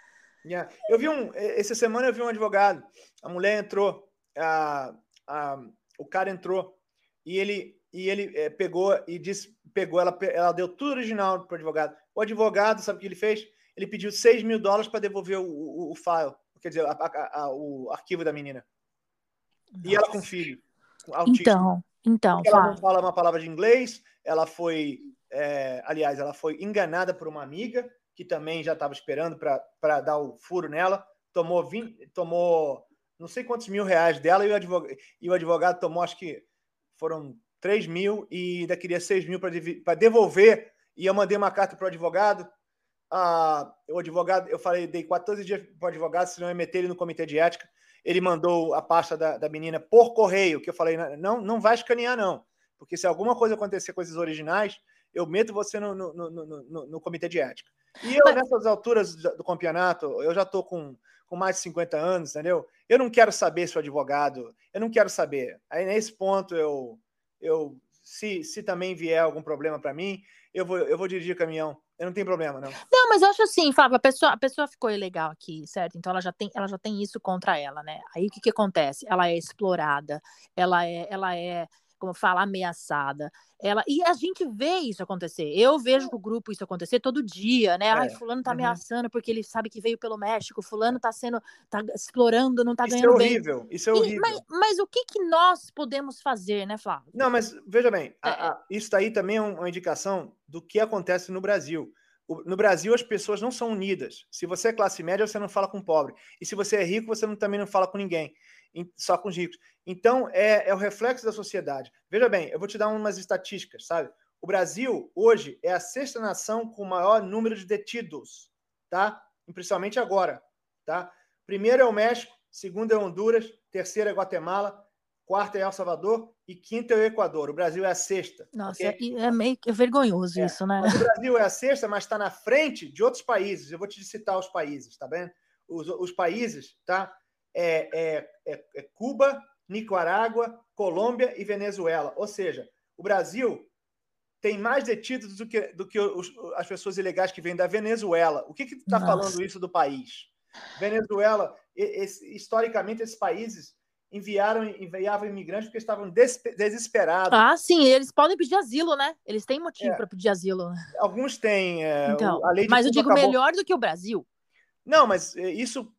Yeah. Eu vi um. Essa semana eu vi um advogado. A mulher entrou. A, a, o cara entrou e ele e ele é, pegou e disse, pegou, ela, ela deu tudo original para o advogado. O advogado, sabe o que ele fez? Ele pediu 6 mil dólares para devolver o, o, o, file, quer dizer, a, a, a, o arquivo da menina. Nossa. E ela com filho. Autístico. Então, então. Porque ela não fala uma palavra de inglês, ela foi, é, aliás, ela foi enganada por uma amiga que também já estava esperando para dar o furo nela, tomou 20, tomou não sei quantos mil reais dela e o advogado, e o advogado tomou, acho que foram 3 mil e ainda queria 6 mil para devolver. E eu mandei uma carta para o advogado. Ah, o advogado, eu falei, dei 14 dias para o advogado, senão eu ia meter ele no comitê de ética. Ele mandou a pasta da, da menina por correio, que eu falei, não, não vai escanear, não. Porque se alguma coisa acontecer com esses originais, eu meto você no, no, no, no, no comitê de ética. E eu, nessas alturas do campeonato, eu já estou com com mais de 50 anos, entendeu? Eu não quero saber se o advogado, eu não quero saber. Aí nesse ponto eu eu se, se também vier algum problema para mim, eu vou eu vou dirigir caminhão. Eu não tenho problema, não. Não, mas eu acho assim, Fábio, a pessoa, a pessoa ficou ilegal aqui, certo? Então ela já tem, ela já tem isso contra ela, né? Aí o que que acontece? Ela é explorada, ela é, ela é como fala, ameaçada. Ela, e a gente vê isso acontecer. Eu vejo com o grupo isso acontecer todo dia, né? É. Ai, fulano tá uhum. ameaçando porque ele sabe que veio pelo México, fulano tá sendo, tá explorando, não tá isso ganhando é horrível, bem. Isso é horrível. E, mas, mas, o que que nós podemos fazer, né, Flávio? Não, mas veja bem, é. a, a, isso aí também é uma indicação do que acontece no Brasil. no Brasil, as pessoas não são unidas. Se você é classe média, você não fala com pobre. E se você é rico, você não, também não fala com ninguém só com os ricos. Então, é, é o reflexo da sociedade. Veja bem, eu vou te dar umas estatísticas, sabe? O Brasil, hoje, é a sexta nação com o maior número de detidos, tá? Principalmente agora, tá? Primeiro é o México, segundo é Honduras, terceiro é Guatemala, quarto é El Salvador e quinto é o Equador. O Brasil é a sexta. Nossa, okay? é, meio vergonhoso é, isso, né? o Brasil é a sexta, mas está na frente de outros países. Eu vou te citar os países, tá bem? Os, os países, tá? É, é, é, é Cuba, Nicarágua, Colômbia e Venezuela. Ou seja, o Brasil tem mais detidos do que, do que os, as pessoas ilegais que vêm da Venezuela. O que está falando isso do país? Venezuela, esse, historicamente, esses países enviaram enviavam imigrantes porque estavam des, desesperados. Ah, sim, eles podem pedir asilo, né? Eles têm motivo é, para pedir asilo. Alguns têm. É, então, mas eu digo acabou... melhor do que o Brasil. Não, mas é, isso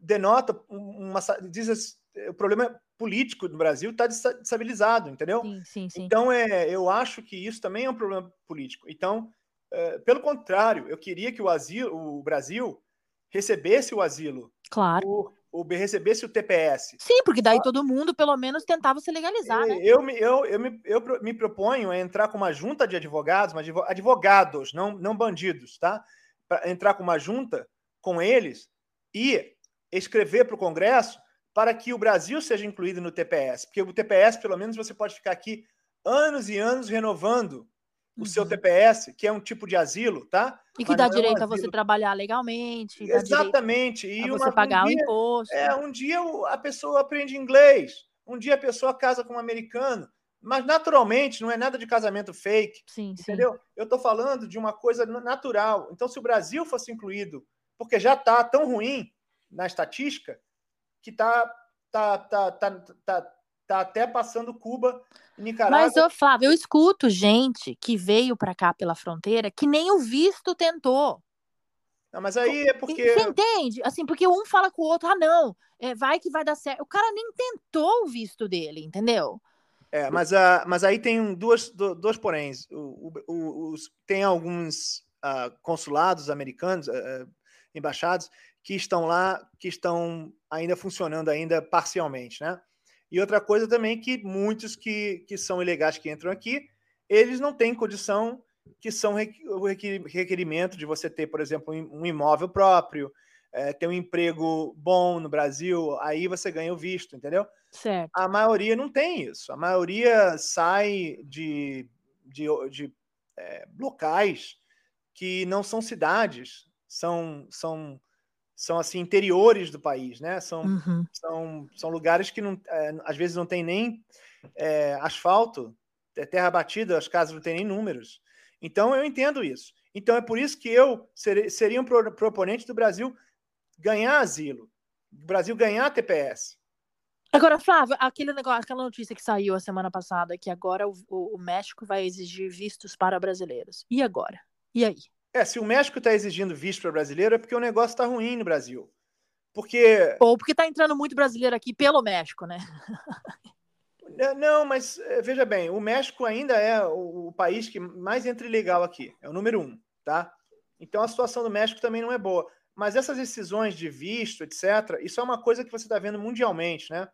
denota uma. Diz, o problema político no Brasil está destabilizado, entendeu? Sim, sim, sim. Então, é, eu acho que isso também é um problema político. Então, é, pelo contrário, eu queria que o, asilo, o Brasil recebesse o asilo claro. por, o recebesse o TPS. Sim, porque daí todo mundo, pelo menos, tentava se legalizar, né? Eu, me, eu, eu, me, eu me proponho a entrar com uma junta de advogados, mas advogados, não, não bandidos, tá? Para entrar com uma junta com eles e escrever para o Congresso para que o Brasil seja incluído no TPS. Porque o TPS, pelo menos, você pode ficar aqui anos e anos renovando o uhum. seu TPS, que é um tipo de asilo, tá? E que dá é direito um a você trabalhar legalmente. Exatamente. E a você uma, pagar um dia, o imposto. É, um dia a pessoa aprende inglês, um dia a pessoa casa com um americano. Mas naturalmente não é nada de casamento fake. Sim, entendeu? Sim. Eu estou falando de uma coisa natural. Então, se o Brasil fosse incluído, porque já está tão ruim na estatística, que está tá, tá, tá, tá, tá até passando Cuba Nicarágua. Mas, ô Flávio, eu escuto gente que veio para cá pela fronteira que nem o visto tentou. Não, mas aí é porque. Você entende? Assim, porque um fala com o outro, ah, não, é, vai que vai dar certo. O cara nem tentou o visto dele, entendeu? É, mas, uh, mas aí tem duas, dois poréns. O, o, os, tem alguns uh, consulados americanos, uh, embaixados, que estão lá, que estão ainda funcionando ainda parcialmente, né? E outra coisa também que muitos que, que são ilegais que entram aqui, eles não têm condição, que são o requerimento de você ter, por exemplo, um imóvel próprio, é, ter um emprego bom no Brasil, aí você ganha o visto, entendeu? Certo. A maioria não tem isso. A maioria sai de, de, de é, locais que não são cidades, são, são são assim interiores do país, né? São, uhum. são, são lugares que não, é, às vezes não tem nem é, asfalto, é terra batida, as casas não têm nem números. Então eu entendo isso. Então é por isso que eu ser, seria um proponente do Brasil ganhar asilo, do Brasil ganhar TPS. Agora, Flávio, aquele negócio, aquela notícia que saiu a semana passada, que agora o, o México vai exigir vistos para brasileiros. E agora? E aí? É, se o México está exigindo visto para brasileiro, é porque o negócio está ruim no Brasil. Porque. Ou porque está entrando muito brasileiro aqui pelo México, né? Não, mas é, veja bem, o México ainda é o, o, país que mais entra ilegal aqui, é o número um, tá? Então a situação do México também não é boa. Mas essas decisões de visto, etc., isso é uma coisa que você está vendo mundialmente, né?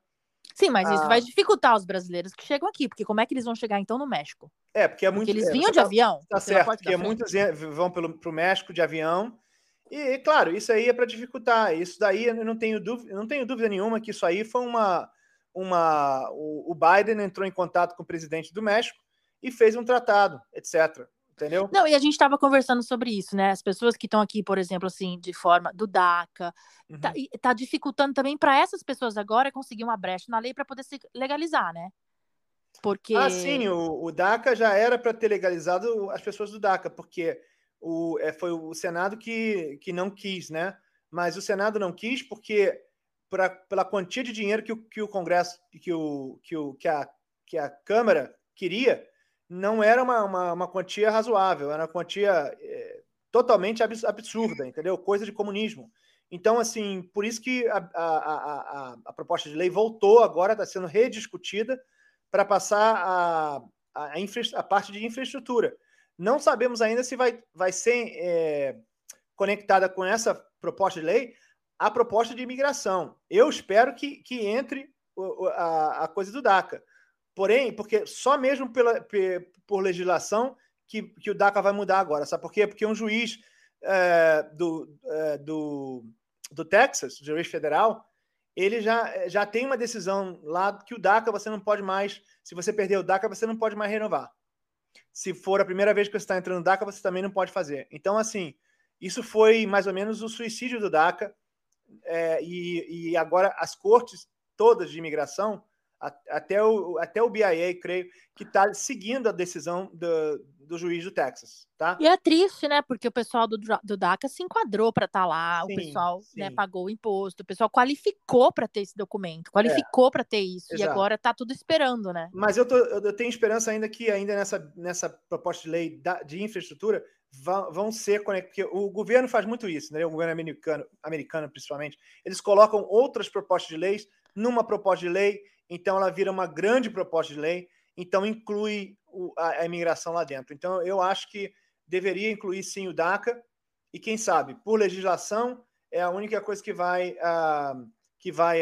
Sim, mas ah. isso vai dificultar os brasileiros que chegam aqui, porque como é que eles vão chegar então no México? É, porque é muito. Porque eles é, vinham de tá, avião. Tá certo, porque muitos vão para o México de avião. E, claro, isso aí é para dificultar. Isso daí eu não tenho dúvida, não tenho dúvida nenhuma que isso aí foi uma. uma o, o Biden entrou em contato com o presidente do México e fez um tratado, etc entendeu? Não, e a gente estava conversando sobre isso, né? As pessoas que estão aqui, por exemplo, assim, de forma do DACA, tá, uhum. tá, tá dificultando também para essas pessoas agora conseguir uma brecha na lei para poder se legalizar, né? Porque. Ah, sim, o, o DACA já era para ter legalizado as pessoas do DACA, porque o, é, foi o Senado que, que não quis, né? Mas o Senado não quis porque, pra, pela quantia de dinheiro que o, que o Congresso, que, o, que, o, que, a, que a Câmara queria, não era uma, uma, uma quantia razoável, era uma quantia é, totalmente absurda, entendeu? Coisa de comunismo. Então, assim, por isso que a, a, a, a proposta de lei voltou agora, está sendo rediscutida para passar a, a, infra, a, parte de infraestrutura. Não sabemos ainda se vai, vai ser é, conectada com essa proposta de lei a proposta de imigração. Eu espero que, que entre a, a coisa do DACA. Porém, porque só mesmo pela, por legislação que, que o DACA vai mudar agora. Sabe por quê? Porque um juiz é, do, é, do, do Texas, juiz federal, ele já, já tem uma decisão lá que o DACA você não pode mais, se você perder o DACA, você não pode mais renovar. Se for a primeira vez que você está entrando no DACA, você também não pode fazer. Então, assim, isso foi mais ou menos o suicídio do DACA. É, e, e agora as cortes todas de imigração até o, até o BIA, creio, que está seguindo a decisão do, do juiz do Texas, tá? E é triste, né? Porque o pessoal do, do DACA se enquadrou para estar tá lá, sim, o pessoal né, pagou o imposto, o pessoal qualificou para ter esse documento, qualificou é, para ter isso, exato. e agora está tudo esperando, né? Mas eu, tô, eu tenho esperança ainda que ainda nessa, nessa proposta de lei da, de infraestrutura vão, vão ser conectados, porque o governo faz muito isso, né? O governo americano, americano principalmente, eles colocam outras propostas de leis numa proposta de lei então ela vira uma grande proposta de lei, então inclui o, a, a, imigração lá dentro. Então eu acho que deveria incluir sim o DACA, e quem sabe, por legislação, é a única coisa que vai, uh, que vai,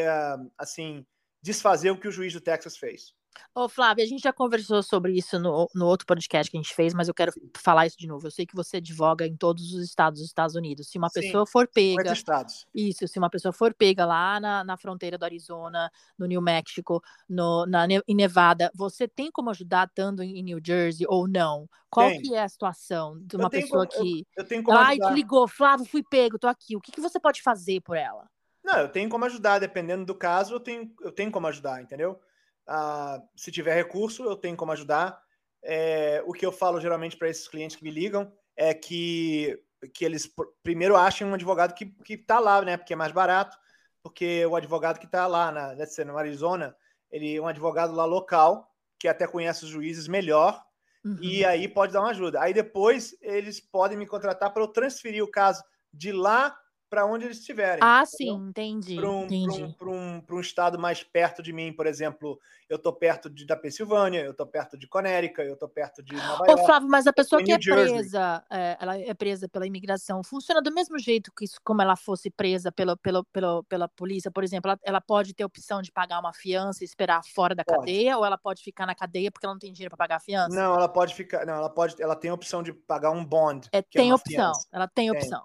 assim, desfazer o que o juiz do Texas fez. Ô, Flávia, a gente já conversou sobre isso no, no outro podcast que a gente fez, mas eu quero falar isso de novo. Eu sei que você advoga em todos os estados dos Estados Unidos. Se uma Sim, pessoa for pega. estados. Isso, se uma pessoa for pega lá na, na fronteira do Arizona, no New Mexico, no, na, em Nevada, você tem como ajudar estando em New Jersey ou não? Qual tem. que é a situação de uma pessoa como, que. Eu, eu tenho como Ai, te ligou, Flávio, fui pego, tô aqui. O que, que você pode fazer por ela? Não, eu tenho como ajudar, dependendo do caso, eu tenho, eu tenho como ajudar, entendeu? Ah, se tiver recurso, eu tenho como ajudar. É, o que eu falo geralmente para esses clientes que me ligam é que, que eles primeiro achem um advogado que está lá, né? Porque é mais barato, porque o advogado que está lá na, no Arizona, ele é um advogado lá local, que até conhece os juízes melhor, uhum. e aí pode dar uma ajuda. Aí depois eles podem me contratar para eu transferir o caso de lá para onde eles estiverem. Ah, sim, entendi. Para um, entendi. Um, um, um, estado mais perto de mim, por exemplo, eu estou perto de, da Pensilvânia, eu estou perto de Connecticut, eu estou perto de Nova Ô, York. Flávio, mas a pessoa que é presa, é, ela é presa pela imigração, funciona do mesmo jeito que isso, como ela fosse presa pela, pela, pela, pela polícia, por exemplo, ela, ela pode ter opção de pagar uma fiança e esperar fora da pode. cadeia, ou ela pode ficar na cadeia porque ela não tem dinheiro para pagar a fiança? Não, ela pode ficar, não, ela pode, ela tem a opção de pagar um bond. É, tem é opção, fiança. ela tem opção.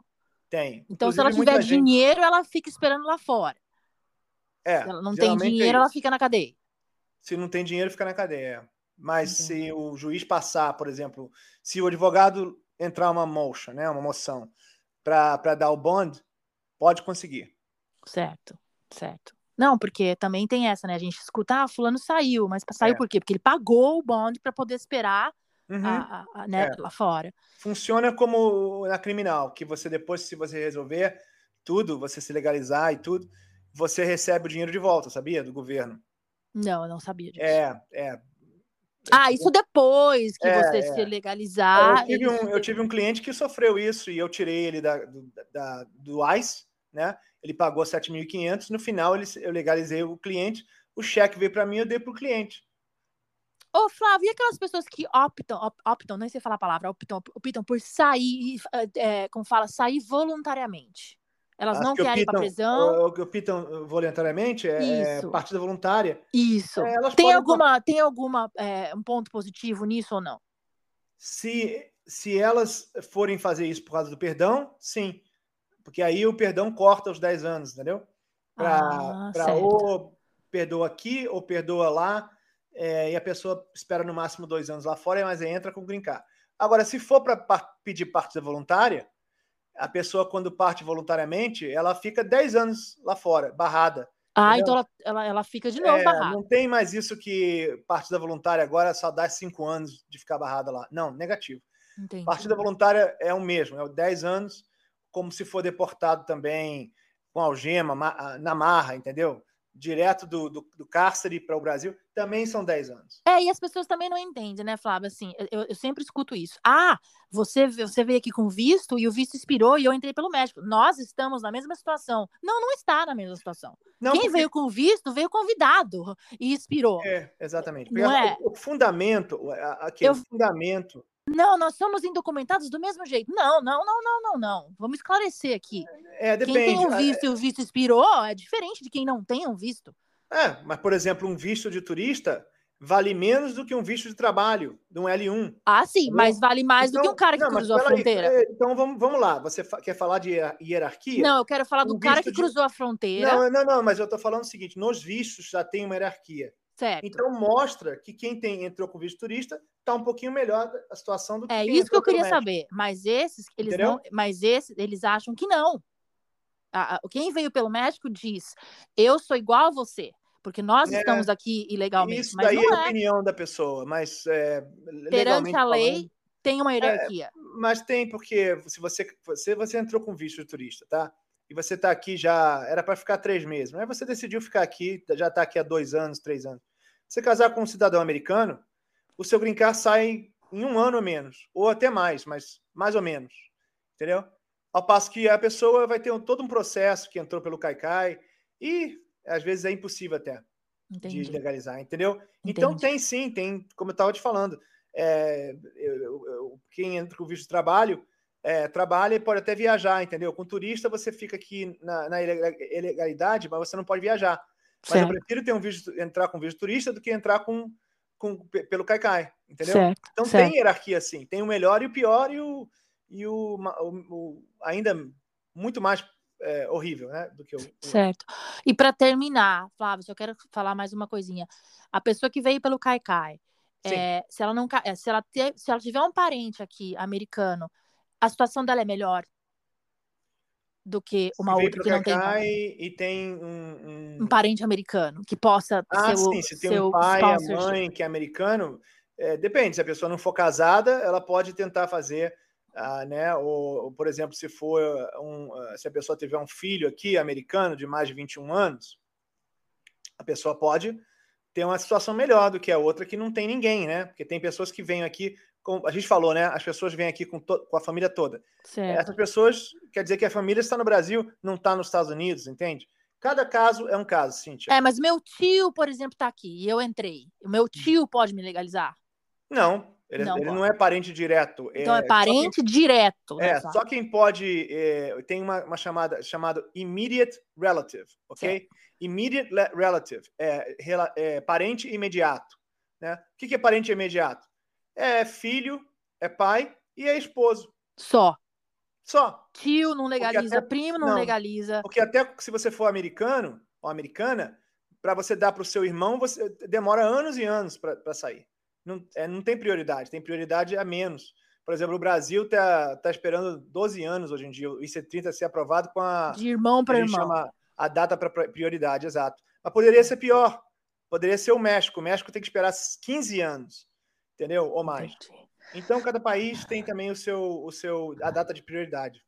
Tem. Então, Inclusive, se ela tiver dinheiro, gente... ela fica esperando lá fora. É. Se ela não tem é dinheiro, é ela fica na cadeia. Se não tem dinheiro, fica na cadeia. Mas Entendi. se o juiz passar, por exemplo, se o advogado entrar uma motion, né, uma moção, para dar o bond, pode conseguir. Certo, certo. Não, porque também tem essa, né? A gente escuta, ah, fulano saiu, mas saiu é. por quê? Porque ele pagou o bond para poder esperar uhum. a, a, né, é. lá fora. Funciona como na criminal, que você depois, se você resolver tudo, você se legalizar e tudo, você recebe o dinheiro de volta, sabia? Do governo. Não, eu não sabia disso. É, é. Ah, isso depois que é, você é. se legalizar. Eu tive, um, eu tive, um, cliente que sofreu isso e eu tirei ele da, do, da, do ICE, né? Ele pagou 7.500, no final ele, eu legalizei o cliente, o cheque veio para mim, eu dei para o cliente. Ô, Flávio, e aquelas pessoas que optam, op, optam, não sei falar a palavra, optam, optam por sair, é, como fala, sair voluntariamente? Elas As não que querem optam, ir para prisão. O que optam voluntariamente é, é partida voluntária. Isso. É, tem, alguma, tem alguma é, um ponto positivo nisso ou não? Se, se elas forem fazer isso por causa do perdão, sim. Porque aí o perdão corta os 10 anos, entendeu? Para ah, ou perdoa aqui ou perdoa lá é, e a pessoa espera no máximo dois anos lá fora, mas entra com green card. Agora, se for para pedir partida voluntária, a pessoa, quando parte voluntariamente, ela fica 10 anos lá fora, barrada. Ah, entendeu? então ela, ela, ela, fica de novo é, barrada. Não tem mais isso que partida voluntária agora só dá 5 anos de ficar barrada lá. Não, negativo. Entendi. Partida voluntária é o mesmo, é o 10 anos, como se for deportado também com algema, na marra, entendeu? direto do, do, do cárcere para o Brasil, também são 10 anos. É, e as pessoas também não entendem, né, Flávio? Assim, eu, eu sempre escuto isso. Ah, você, você veio aqui com visto e o visto expirou e eu entrei pelo médico. Nós estamos na mesma situação. Não, não está na mesma situação. Não, Quem porque... veio com visto veio convidado e expirou. É, exatamente. Não é? O, o fundamento, aqui, eu... o fundamento não, nós somos indocumentados do mesmo jeito. Não, não, não, não, não, não. Vamos esclarecer aqui. É, depende. Quem tem um visto é... e o visto expirou é diferente de quem não tem um visto. É, mas, por exemplo, um visto de turista vale menos do que um visto de trabalho, de um L1. Ah, sim, mas vale mais então, do que um cara que não, cruzou a fronteira. Aí, então vamos, vamos lá. Você quer falar de hierarquia? Não, eu quero falar do um cara que de... cruzou a fronteira. Não, não, não, mas eu estou falando o seguinte: nos vistos já tem uma hierarquia. Certo. Então mostra que quem tem entrou com visto turista está um pouquinho melhor a situação do que É isso que eu queria saber. Mas esses, eles Entendeu? não, mas esses, eles acham que não. Quem veio pelo médico diz: eu sou igual a você. Porque nós é, estamos aqui ilegalmente. Isso daí é a é. opinião da pessoa, mas é, perante a lei falando, tem uma é, hierarquia. É, mas tem porque se você, você você entrou com visto de turista, tá? E você está aqui já era para ficar três meses, mas você decidiu ficar aqui, já está aqui há dois anos, três anos. Você casar com um cidadão americano, o seu green card sai em um ano ou menos, ou até mais, mas mais ou menos, entendeu? Ao passo que a pessoa vai ter todo um processo que entrou pelo Caicai e às vezes é impossível até Entendi. de legalizar, entendeu? Então, Entendi. Então tem sim, tem, como eu estava te falando, é, eu, eu, quem entra com visto de trabalho é, trabalha e pode até viajar, entendeu? Com turista você fica aqui na, na ilegalidade, mas você não pode viajar. Mas certo. eu prefiro ter um visto, entrar com visto turista do que entrar com, com pelo Caicai, entendeu? Certo, então certo. tem hierarquia assim, tem o melhor e o pior e o, e o, o, o ainda muito mais é, horrível, né? Do que o. Certo. E para terminar, Flávio, só quero falar mais uma coisinha. A pessoa que veio pelo Caicai, é, se ela não é, se ela, se ela tiver um parente aqui americano, a situação dela é melhor do que uma outra que não tem. E, e tem um, um... um, parente americano que possa ah, ser sim, o, se tem um pai, a mãe que é americano, é, depende. Se a pessoa não for casada, ela pode tentar fazer ah, né? Ou, por exemplo, se for um, ah, se a pessoa tiver um filho aqui americano de mais de 21 anos, a pessoa pode ter uma situação melhor do que a outra que não tem ninguém, né? Porque tem pessoas que vêm aqui, com, a gente falou, né? As pessoas vêm aqui com, com a família toda. Certo. Essas pessoas quer dizer que a família está no Brasil, não está nos Estados Unidos, entende? Cada caso é um caso, Cíntia. É, mas meu tio, por exemplo, está aqui e eu entrei. O meu tio pode me legalizar? Não, ele não, ele não é parente direto. Então é, é parente quem, direto. É, só quem pode. É, tem uma, uma chamada chamada immediate relative, ok? Immediate relative é, é, parente imediato. Né? O que, que é parente imediato? É filho, é pai e é esposo. Só. Só. Tio não legaliza, até, primo não, não, legaliza. Porque até se você for americano ou americana, para você dar para o seu irmão, você demora anos e anos para sair não, é, não tem prioridade, tem prioridade a menos. Por exemplo, o Brasil está tá esperando 12 anos hoje em dia, o IC30 ser aprovado com a. De irmão para irmão. Chama a data para prioridade, exato. Mas poderia ser pior. Poderia ser o México. O México tem que esperar 15 anos, entendeu? Ou mais. Entendi. Então, cada país tem também o seu, o seu, a data de prioridade.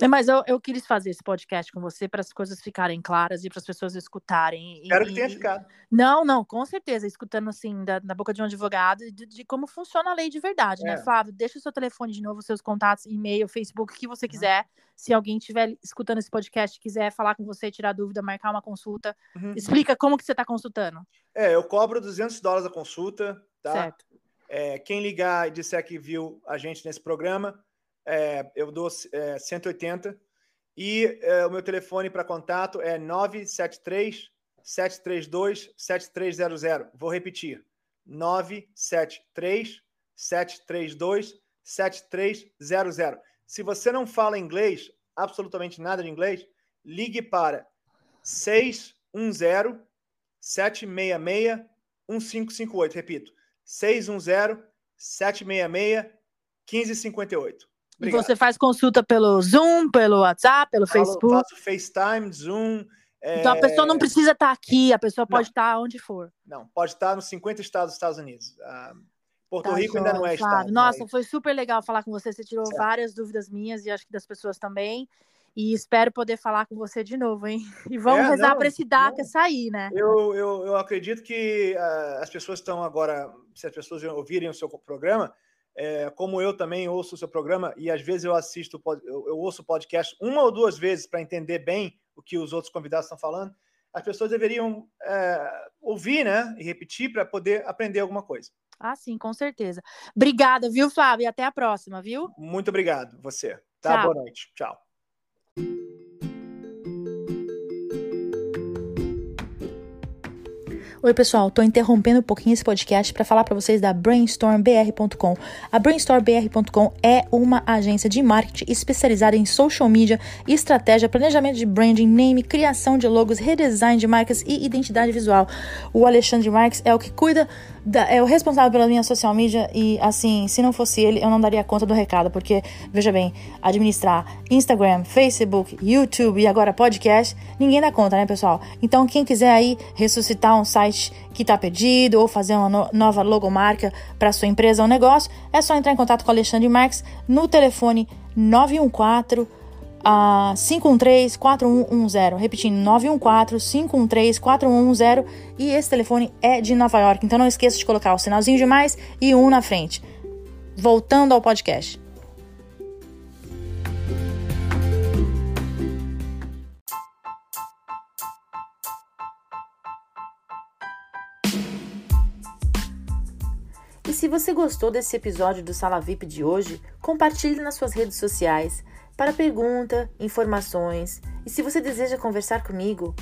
É, mas eu, eu quis fazer esse podcast com você para as coisas ficarem claras e para as pessoas escutarem. Quero que tenha ficado. Não, não, com certeza. Escutando assim, da, da boca de um advogado, de, de, como funciona a lei de verdade, né, é. né, Flávio? Deixa o seu telefone de novo, seus contatos, e-mail, Facebook, o que você uhum. quiser. Uhum. Se alguém estiver escutando esse podcast quiser falar com você, tirar dúvida, marcar uma consulta, uhum. explica como que você está consultando. É, eu cobro 200 dólares a consulta, tá? Certo. É, quem ligar e disser que viu a gente nesse programa é, eu dou é, 180. E é, o meu telefone para contato é 973 732 7300. Vou repetir: 973 732 7300. Se você não fala inglês, absolutamente nada de inglês, ligue para 610 766 1558. Repito, 610 766 1558. Obrigado. E você faz consulta pelo Zoom, pelo WhatsApp, pelo Falo, Facebook? Faço FaceTime, Zoom. É... Então a pessoa não precisa estar aqui, a pessoa pode não. estar onde for. Não, pode estar nos 50 estados dos Estados Unidos. Ah, Porto tá Rico ainda não é estado. Nossa, mas... foi super legal falar com você. Você tirou certo. várias dúvidas minhas e acho que das pessoas também. E espero poder falar com você de novo, hein? E vamos é, rezar para esse DACA não. sair, né? Eu, eu, eu acredito que uh, as pessoas estão agora, se as pessoas ouvirem o seu programa, é, como eu também ouço o seu programa e às vezes eu assisto, eu, eu ouço o podcast uma ou duas vezes para entender bem o que os outros convidados estão falando, as pessoas deveriam é, ouvir, né, e repetir para poder aprender alguma coisa. Ah, sim, com certeza. Obrigada, viu, Flávio? E até a próxima, viu? Muito obrigado, você. Tá, Tchau. boa noite. Tchau. Oi, pessoal, tô interrompendo um pouquinho esse podcast para falar para vocês da brainstormbr.com. A brainstormbr.com é uma agência de marketing especializada em social media, estratégia, planejamento de branding, name, criação de logos, redesign de marcas e identidade visual. O Alexandre Marques é o que cuida é o responsável pela minha social media e assim, se não fosse ele, eu não daria conta do recado, porque veja bem, administrar Instagram, Facebook, YouTube e agora podcast, ninguém dá conta, né, pessoal? Então, quem quiser aí ressuscitar um site que está perdido ou fazer uma no nova logomarca para sua empresa ou negócio, é só entrar em contato com o Alexandre Marques no telefone 914 a 513-4110. Repetindo, 914-513-4110. E esse telefone é de Nova York. Então não esqueça de colocar o sinalzinho de mais e um na frente. Voltando ao podcast. se se você gostou desse episódio do Sala VIP de hoje, compartilhe nas suas redes sociais para pergunta, informações e se você deseja conversar comigo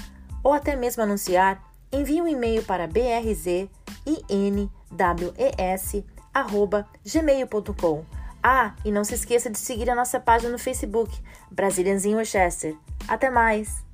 ou até mesmo anunciar, envie um e-mail para brzинwes@gmail.com. Ah, e não se esqueça de seguir a nossa página no Facebook, Brazilians in. Até mais!